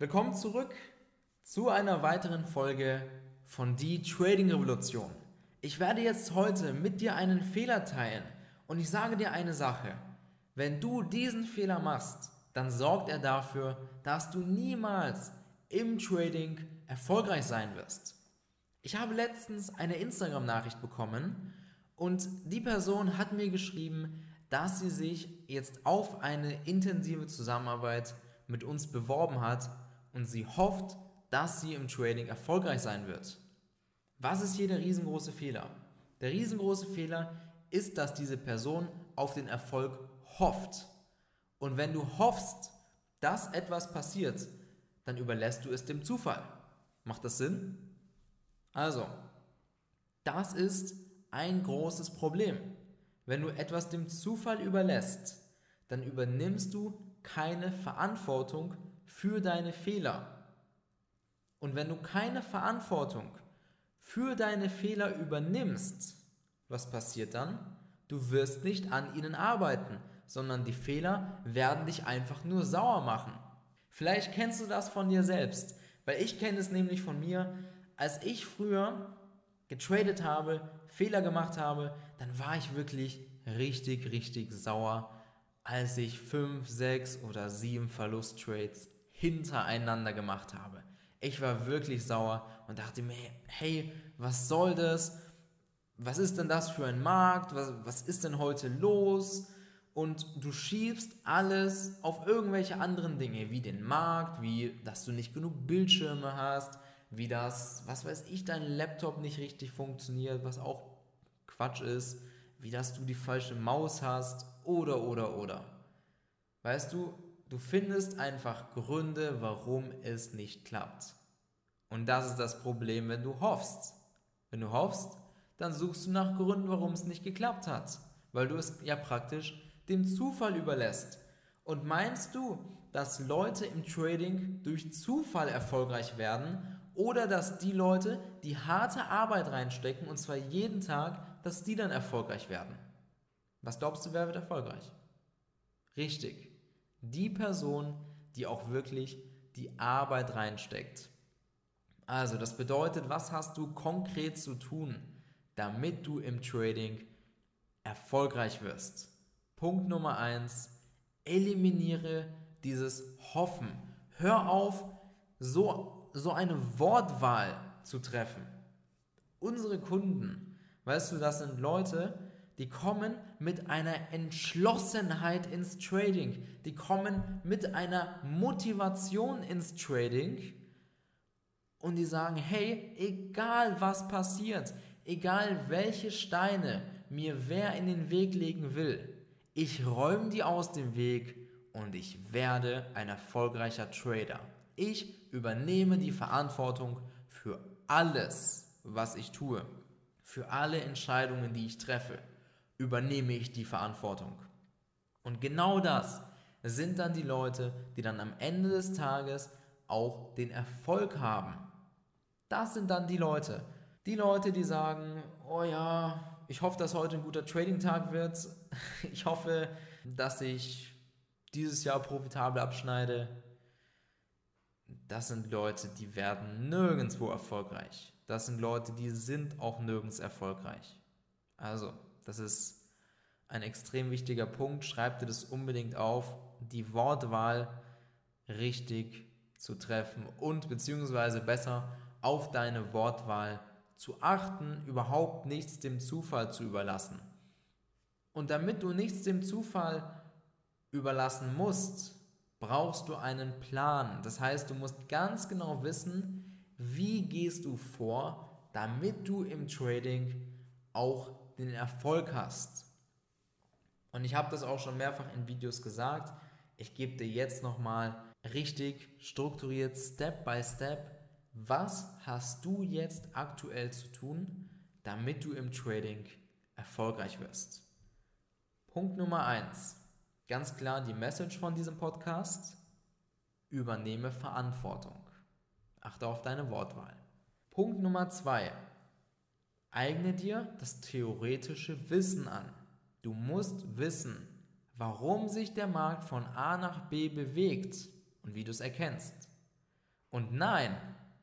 Willkommen zurück zu einer weiteren Folge von Die Trading Revolution. Ich werde jetzt heute mit dir einen Fehler teilen und ich sage dir eine Sache. Wenn du diesen Fehler machst, dann sorgt er dafür, dass du niemals im Trading erfolgreich sein wirst. Ich habe letztens eine Instagram-Nachricht bekommen und die Person hat mir geschrieben, dass sie sich jetzt auf eine intensive Zusammenarbeit mit uns beworben hat und sie hofft, dass sie im Trading erfolgreich sein wird. Was ist hier der riesengroße Fehler? Der riesengroße Fehler ist, dass diese Person auf den Erfolg hofft. Und wenn du hoffst, dass etwas passiert, dann überlässt du es dem Zufall. Macht das Sinn? Also, das ist ein großes Problem. Wenn du etwas dem Zufall überlässt, dann übernimmst du keine Verantwortung für deine Fehler. Und wenn du keine Verantwortung für deine Fehler übernimmst, was passiert dann? Du wirst nicht an ihnen arbeiten, sondern die Fehler werden dich einfach nur sauer machen. Vielleicht kennst du das von dir selbst, weil ich kenne es nämlich von mir, als ich früher getradet habe, Fehler gemacht habe, dann war ich wirklich richtig, richtig sauer, als ich fünf, sechs oder sieben Verlusttrades hintereinander gemacht habe. Ich war wirklich sauer und dachte mir, hey, was soll das? Was ist denn das für ein Markt? Was, was ist denn heute los? Und du schiebst alles auf irgendwelche anderen Dinge, wie den Markt, wie dass du nicht genug Bildschirme hast, wie das, was weiß ich, dein Laptop nicht richtig funktioniert, was auch Quatsch ist, wie dass du die falsche Maus hast oder oder oder. Weißt du, du findest einfach Gründe, warum es nicht klappt. Und das ist das Problem, wenn du hoffst. Wenn du hoffst, dann suchst du nach Gründen, warum es nicht geklappt hat, weil du es ja praktisch dem Zufall überlässt. Und meinst du, dass Leute im Trading durch Zufall erfolgreich werden oder dass die Leute, die harte Arbeit reinstecken, und zwar jeden Tag, dass die dann erfolgreich werden? Was glaubst du, wer wird erfolgreich? Richtig, die Person, die auch wirklich die Arbeit reinsteckt. Also, das bedeutet, was hast du konkret zu tun, damit du im Trading erfolgreich wirst? Punkt Nummer eins: eliminiere dieses Hoffen. Hör auf, so, so eine Wortwahl zu treffen. Unsere Kunden, weißt du, das sind Leute, die kommen mit einer Entschlossenheit ins Trading. Die kommen mit einer Motivation ins Trading und die sagen, hey, egal was passiert, egal welche Steine mir wer in den Weg legen will, ich räume die aus dem Weg und ich werde ein erfolgreicher Trader. Ich übernehme die Verantwortung für alles, was ich tue. Für alle Entscheidungen, die ich treffe, übernehme ich die Verantwortung. Und genau das sind dann die Leute, die dann am Ende des Tages auch den Erfolg haben. Das sind dann die Leute. Die Leute, die sagen, oh ja, ich hoffe, dass heute ein guter Trading-Tag wird. Ich hoffe, dass ich dieses Jahr profitabel abschneide. Das sind Leute, die werden nirgendwo erfolgreich. Das sind Leute, die sind auch nirgends erfolgreich. Also, das ist ein extrem wichtiger Punkt. Schreib dir das unbedingt auf. Die Wortwahl richtig zu treffen und beziehungsweise besser auf deine Wortwahl zu achten, überhaupt nichts dem Zufall zu überlassen. Und damit du nichts dem Zufall überlassen musst, brauchst du einen Plan. Das heißt, du musst ganz genau wissen, wie gehst du vor, damit du im Trading auch den Erfolg hast. Und ich habe das auch schon mehrfach in Videos gesagt. Ich gebe dir jetzt nochmal richtig strukturiert, Step by Step, was hast du jetzt aktuell zu tun, damit du im Trading erfolgreich wirst. Punkt Nummer 1. Ganz klar die Message von diesem Podcast. Übernehme Verantwortung. Achte auf deine Wortwahl. Punkt Nummer 2. Eigne dir das theoretische Wissen an. Du musst wissen, warum sich der Markt von A nach B bewegt und wie du es erkennst. Und nein,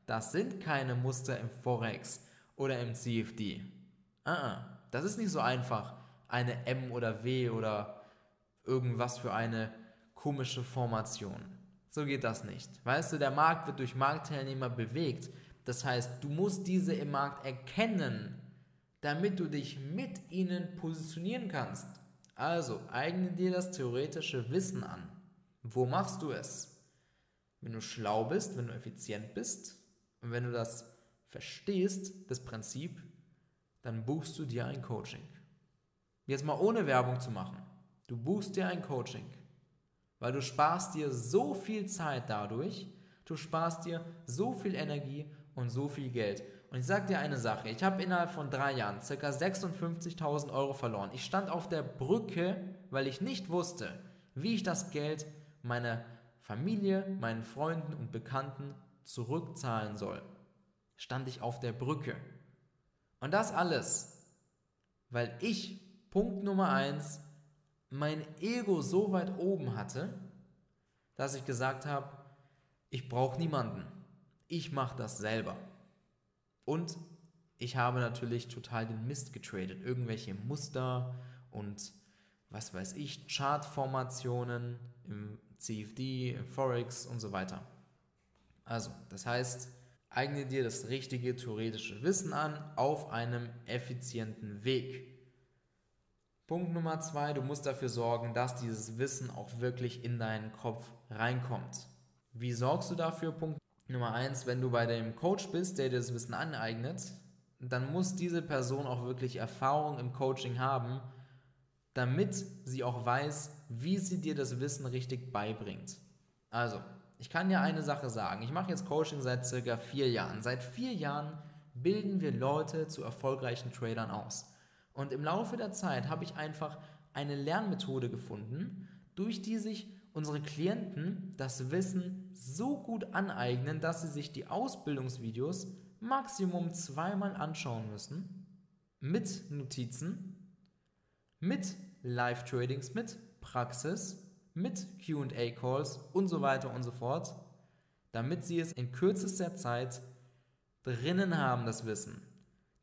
das sind keine Muster im Forex oder im CFD. Uh -uh. Das ist nicht so einfach, eine M oder W oder irgendwas für eine komische Formation. So geht das nicht. Weißt du, der Markt wird durch Marktteilnehmer bewegt. Das heißt, du musst diese im Markt erkennen, damit du dich mit ihnen positionieren kannst. Also eigne dir das theoretische Wissen an. Wo machst du es? Wenn du schlau bist, wenn du effizient bist und wenn du das verstehst, das Prinzip, dann buchst du dir ein Coaching. Jetzt mal ohne Werbung zu machen. Du buchst dir ein Coaching, weil du sparst dir so viel Zeit dadurch, du sparst dir so viel Energie und so viel Geld. Und ich sage dir eine Sache, ich habe innerhalb von drei Jahren ca. 56.000 Euro verloren. Ich stand auf der Brücke, weil ich nicht wusste, wie ich das Geld meiner Familie, meinen Freunden und Bekannten zurückzahlen soll. Stand ich auf der Brücke. Und das alles, weil ich, Punkt Nummer eins, mein Ego so weit oben hatte, dass ich gesagt habe, ich brauche niemanden. Ich mache das selber. Und ich habe natürlich total den Mist getradet. Irgendwelche Muster und was weiß ich, Chartformationen im CFD, im Forex und so weiter. Also, das heißt, eigne dir das richtige theoretische Wissen an auf einem effizienten Weg. Punkt Nummer zwei, du musst dafür sorgen, dass dieses Wissen auch wirklich in deinen Kopf reinkommt. Wie sorgst du dafür? Punkt Nummer eins, wenn du bei dem Coach bist, der dir das Wissen aneignet, dann muss diese Person auch wirklich Erfahrung im Coaching haben, damit sie auch weiß, wie sie dir das Wissen richtig beibringt. Also, ich kann dir eine Sache sagen. Ich mache jetzt Coaching seit circa vier Jahren. Seit vier Jahren bilden wir Leute zu erfolgreichen Tradern aus. Und im Laufe der Zeit habe ich einfach eine Lernmethode gefunden, durch die sich unsere Klienten das Wissen so gut aneignen, dass sie sich die Ausbildungsvideos Maximum zweimal anschauen müssen, mit Notizen, mit Live-Tradings, mit Praxis, mit QA-Calls und so weiter und so fort, damit sie es in kürzester Zeit drinnen haben, das Wissen.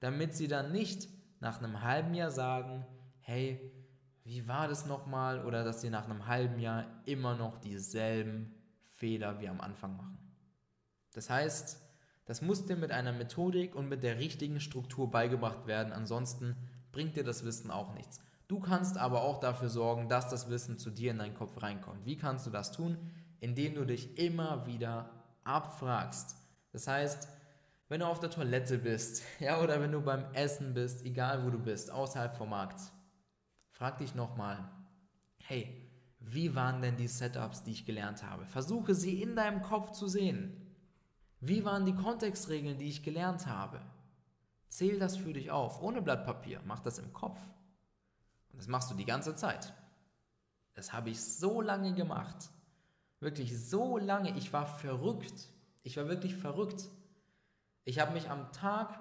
Damit sie dann nicht nach einem halben Jahr sagen, hey, wie war das nochmal? Oder dass sie nach einem halben Jahr immer noch dieselben Fehler wie am Anfang machen. Das heißt, das muss dir mit einer Methodik und mit der richtigen Struktur beigebracht werden, ansonsten bringt dir das Wissen auch nichts. Du kannst aber auch dafür sorgen, dass das Wissen zu dir in deinen Kopf reinkommt. Wie kannst du das tun? Indem du dich immer wieder abfragst. Das heißt, wenn du auf der Toilette bist, ja, oder wenn du beim Essen bist, egal wo du bist, außerhalb vom Markt, frag dich nochmal, hey, wie waren denn die Setups, die ich gelernt habe? Versuche sie in deinem Kopf zu sehen. Wie waren die Kontextregeln, die ich gelernt habe? Zähl das für dich auf, ohne Blatt Papier, mach das im Kopf. Und das machst du die ganze Zeit. Das habe ich so lange gemacht. Wirklich so lange. Ich war verrückt. Ich war wirklich verrückt. Ich habe mich am Tag,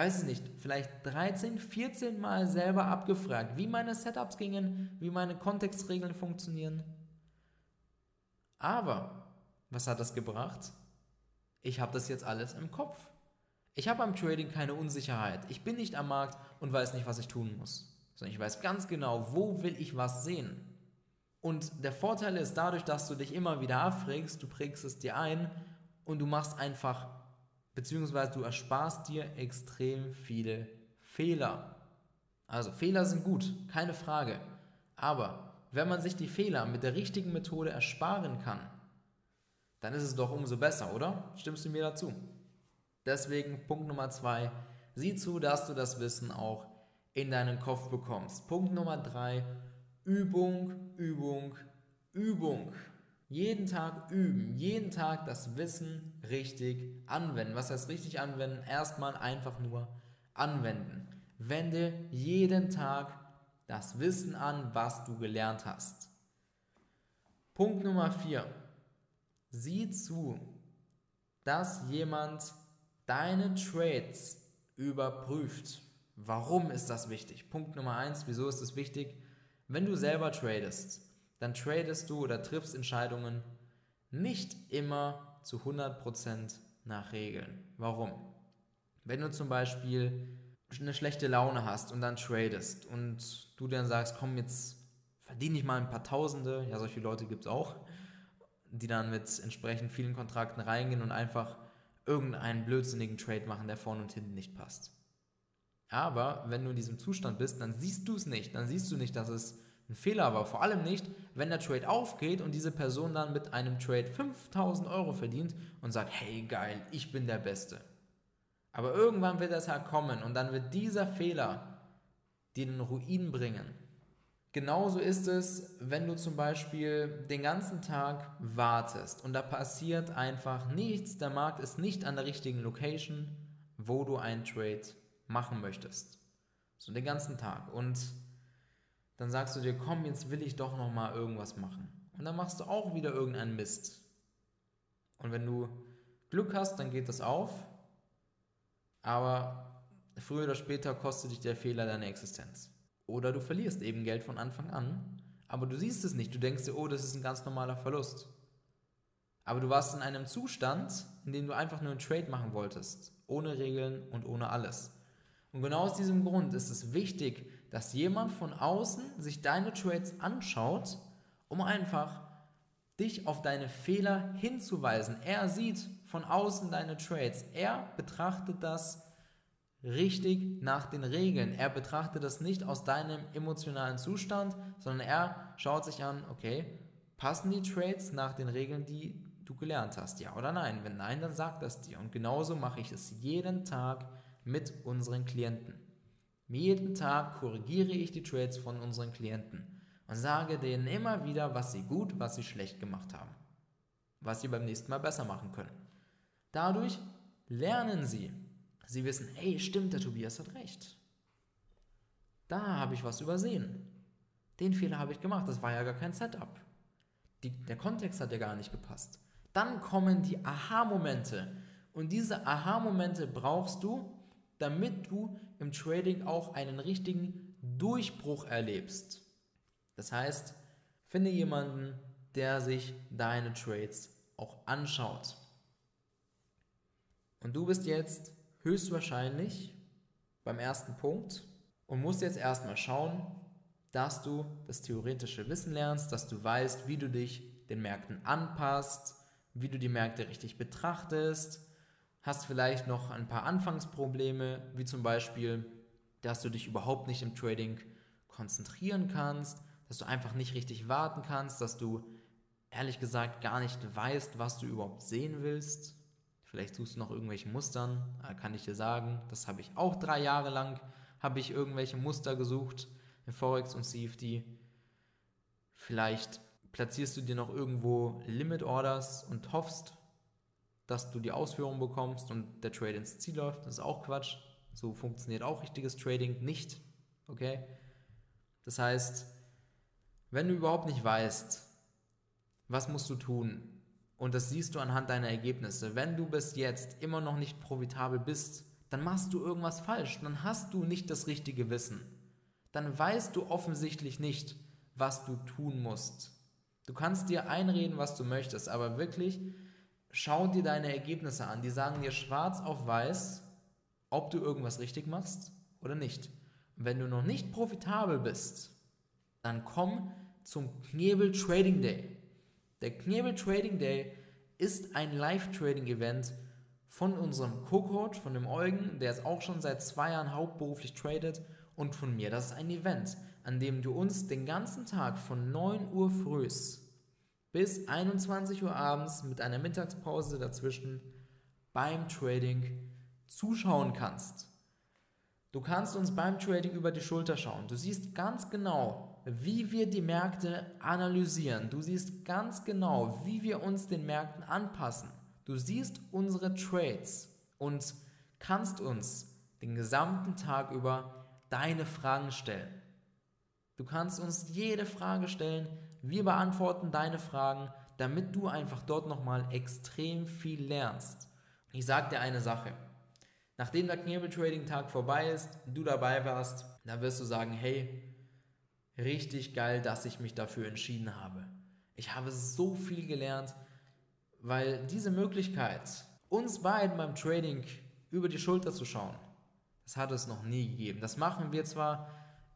weiß ich nicht, vielleicht 13, 14 Mal selber abgefragt, wie meine Setups gingen, wie meine Kontextregeln funktionieren. Aber was hat das gebracht? Ich habe das jetzt alles im Kopf. Ich habe beim Trading keine Unsicherheit. Ich bin nicht am Markt und weiß nicht, was ich tun muss. Sondern ich weiß ganz genau, wo will ich was sehen. Und der Vorteil ist dadurch, dass du dich immer wieder abfragst, du prägst es dir ein und du machst einfach beziehungsweise du ersparst dir extrem viele Fehler. Also Fehler sind gut, keine Frage. Aber wenn man sich die Fehler mit der richtigen Methode ersparen kann, dann ist es doch umso besser, oder? Stimmst du mir dazu? Deswegen Punkt Nummer zwei, sieh zu, dass du das Wissen auch in deinen Kopf bekommst. Punkt Nummer drei, Übung, Übung, Übung. Jeden Tag üben, jeden Tag das Wissen richtig anwenden. Was heißt richtig anwenden? Erstmal einfach nur anwenden. Wende jeden Tag das Wissen an, was du gelernt hast. Punkt Nummer 4. Sieh zu, dass jemand deine Trades überprüft. Warum ist das wichtig? Punkt Nummer 1. Wieso ist es wichtig? Wenn du selber tradest, dann tradest du oder triffst Entscheidungen nicht immer zu 100% nach Regeln. Warum? Wenn du zum Beispiel eine schlechte Laune hast und dann tradest und du dann sagst, komm, jetzt verdiene ich mal ein paar Tausende, ja, solche Leute gibt es auch, die dann mit entsprechend vielen Kontrakten reingehen und einfach irgendeinen blödsinnigen Trade machen, der vorne und hinten nicht passt. Aber wenn du in diesem Zustand bist, dann siehst du es nicht. Dann siehst du nicht, dass es ein Fehler war. Vor allem nicht, wenn der Trade aufgeht und diese Person dann mit einem Trade 5000 Euro verdient und sagt, hey geil, ich bin der Beste. Aber irgendwann wird das halt kommen und dann wird dieser Fehler dir den Ruin bringen. Genauso ist es, wenn du zum Beispiel den ganzen Tag wartest und da passiert einfach nichts, der Markt ist nicht an der richtigen Location, wo du einen Trade machen möchtest. So den ganzen Tag. Und dann sagst du dir, komm, jetzt will ich doch noch mal irgendwas machen. Und dann machst du auch wieder irgendeinen Mist. Und wenn du Glück hast, dann geht das auf. Aber früher oder später kostet dich der Fehler deine Existenz. Oder du verlierst eben Geld von Anfang an, aber du siehst es nicht. Du denkst dir, oh, das ist ein ganz normaler Verlust. Aber du warst in einem Zustand, in dem du einfach nur einen Trade machen wolltest, ohne Regeln und ohne alles. Und genau aus diesem Grund ist es wichtig, dass jemand von außen sich deine Trades anschaut, um einfach dich auf deine Fehler hinzuweisen. Er sieht von außen deine Trades. Er betrachtet das richtig nach den Regeln. Er betrachtet das nicht aus deinem emotionalen Zustand, sondern er schaut sich an, okay, passen die Trades nach den Regeln, die du gelernt hast? Ja oder nein? Wenn nein, dann sag das dir. Und genauso mache ich es jeden Tag mit unseren Klienten. Jeden Tag korrigiere ich die Trades von unseren Klienten und sage denen immer wieder, was sie gut, was sie schlecht gemacht haben. Was sie beim nächsten Mal besser machen können. Dadurch lernen sie. Sie wissen, hey, stimmt, der Tobias hat recht. Da habe ich was übersehen. Den Fehler habe ich gemacht, das war ja gar kein Setup. Die, der Kontext hat ja gar nicht gepasst. Dann kommen die Aha-Momente. Und diese Aha-Momente brauchst du, damit du im Trading auch einen richtigen Durchbruch erlebst. Das heißt, finde jemanden, der sich deine Trades auch anschaut. Und du bist jetzt höchstwahrscheinlich beim ersten Punkt und musst jetzt erstmal schauen, dass du das theoretische Wissen lernst, dass du weißt, wie du dich den Märkten anpasst, wie du die Märkte richtig betrachtest, hast vielleicht noch ein paar Anfangsprobleme, wie zum Beispiel, dass du dich überhaupt nicht im Trading konzentrieren kannst, dass du einfach nicht richtig warten kannst, dass du ehrlich gesagt gar nicht weißt, was du überhaupt sehen willst. Vielleicht suchst du noch irgendwelche Mustern, kann ich dir sagen, das habe ich auch drei Jahre lang, habe ich irgendwelche Muster gesucht in Forex und CFD. Vielleicht platzierst du dir noch irgendwo Limit Orders und hoffst, dass du die Ausführung bekommst und der Trade ins Ziel läuft. Das ist auch Quatsch. So funktioniert auch richtiges Trading nicht. Okay? Das heißt, wenn du überhaupt nicht weißt, was musst du tun, und das siehst du anhand deiner Ergebnisse, wenn du bis jetzt immer noch nicht profitabel bist, dann machst du irgendwas falsch, dann hast du nicht das richtige Wissen. Dann weißt du offensichtlich nicht, was du tun musst. Du kannst dir einreden, was du möchtest, aber wirklich schau dir deine Ergebnisse an. Die sagen dir schwarz auf weiß, ob du irgendwas richtig machst oder nicht. Und wenn du noch nicht profitabel bist, dann komm zum Knebel Trading Day. Der Knebel Trading Day ist ein Live-Trading-Event von unserem Co-Coach, von dem Eugen, der jetzt auch schon seit zwei Jahren hauptberuflich tradet, und von mir. Das ist ein Event, an dem du uns den ganzen Tag von 9 Uhr frühs bis 21 Uhr abends mit einer Mittagspause dazwischen beim Trading zuschauen kannst. Du kannst uns beim Trading über die Schulter schauen. Du siehst ganz genau, wie wir die Märkte analysieren. Du siehst ganz genau, wie wir uns den Märkten anpassen. Du siehst unsere Trades und kannst uns den gesamten Tag über deine Fragen stellen. Du kannst uns jede Frage stellen, wir beantworten deine Fragen, damit du einfach dort nochmal extrem viel lernst. Ich sag dir eine Sache. Nachdem der Knebel-Trading-Tag vorbei ist, du dabei warst, dann wirst du sagen, hey, richtig geil, dass ich mich dafür entschieden habe. Ich habe so viel gelernt. Weil diese Möglichkeit, uns beiden beim Trading über die Schulter zu schauen, das hat es noch nie gegeben. Das machen wir zwar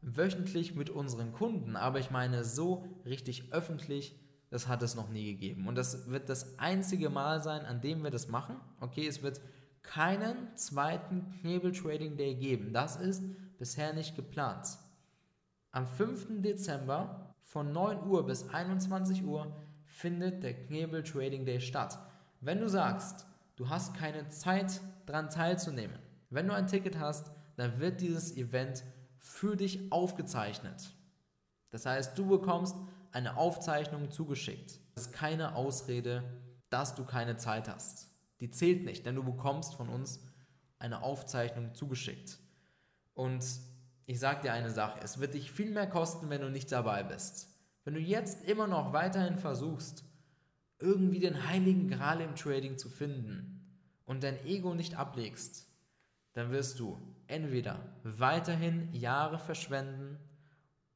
wöchentlich mit unseren Kunden, aber ich meine so richtig öffentlich, das hat es noch nie gegeben. Und das wird das einzige Mal sein, an dem wir das machen. Okay, es wird keinen zweiten Knebel Trading Day geben. Das ist bisher nicht geplant. Am 5. Dezember von 9 Uhr bis 21 Uhr findet der Knebel Trading Day statt. Wenn du sagst, du hast keine Zeit daran teilzunehmen, wenn du ein Ticket hast, dann wird dieses Event für dich aufgezeichnet. Das heißt, du bekommst eine Aufzeichnung zugeschickt. Das ist keine Ausrede, dass du keine Zeit hast. Die zählt nicht, denn du bekommst von uns eine Aufzeichnung zugeschickt. Und ich sage dir eine Sache, es wird dich viel mehr kosten, wenn du nicht dabei bist. Wenn du jetzt immer noch weiterhin versuchst, irgendwie den heiligen Gral im Trading zu finden und dein Ego nicht ablegst, dann wirst du entweder weiterhin Jahre verschwenden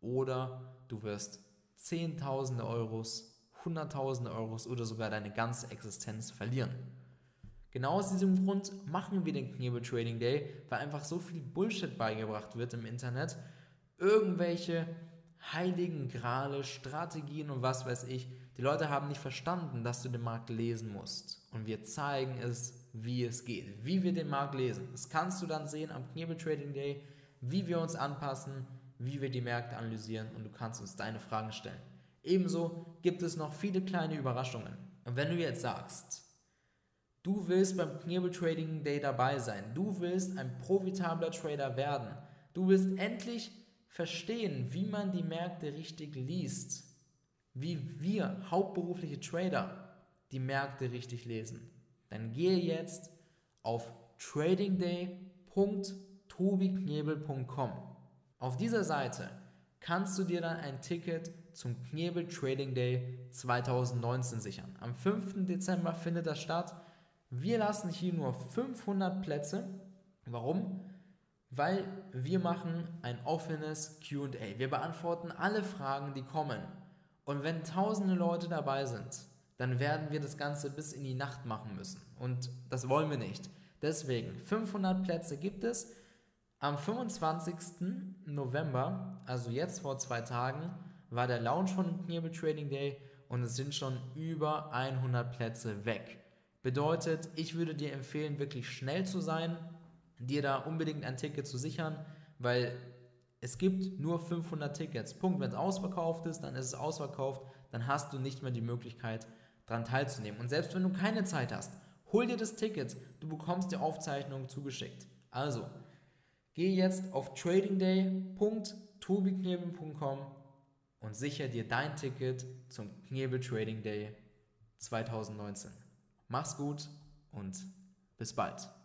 oder du wirst Zehntausende Euros, Hunderttausende Euros oder sogar deine ganze Existenz verlieren. Genau aus diesem Grund machen wir den Knebel Trading Day, weil einfach so viel Bullshit beigebracht wird im Internet. Irgendwelche heiligen Grale, Strategien und was weiß ich. Die Leute haben nicht verstanden, dass du den Markt lesen musst. Und wir zeigen es, wie es geht, wie wir den Markt lesen. Das kannst du dann sehen am Knebel Trading Day, wie wir uns anpassen, wie wir die Märkte analysieren und du kannst uns deine Fragen stellen. Ebenso gibt es noch viele kleine Überraschungen. Und wenn du jetzt sagst, du willst beim Knebel Trading Day dabei sein, du willst ein profitabler Trader werden, du willst endlich verstehen, wie man die Märkte richtig liest, wie wir hauptberufliche Trader die Märkte richtig lesen, dann gehe jetzt auf tradingday.tobiknebel.com. Auf dieser Seite kannst du dir dann ein Ticket zum Knebel Trading Day 2019 sichern. Am 5. Dezember findet das statt. Wir lassen hier nur 500 Plätze. Warum? Weil wir machen ein offenes QA. Wir beantworten alle Fragen, die kommen. Und wenn tausende Leute dabei sind, dann werden wir das Ganze bis in die Nacht machen müssen. Und das wollen wir nicht. Deswegen, 500 Plätze gibt es. Am 25. November, also jetzt vor zwei Tagen, war der Launch von Knebel Trading Day und es sind schon über 100 Plätze weg. Bedeutet, ich würde dir empfehlen, wirklich schnell zu sein, dir da unbedingt ein Ticket zu sichern, weil es gibt nur 500 Tickets. Punkt. Wenn es ausverkauft ist, dann ist es ausverkauft, dann hast du nicht mehr die Möglichkeit, daran teilzunehmen. Und selbst wenn du keine Zeit hast, hol dir das Ticket, du bekommst die Aufzeichnung zugeschickt. Also, geh jetzt auf tradingday.tobiknebel.com und sicher dir dein Ticket zum Knebel Trading Day 2019. Mach's gut und bis bald.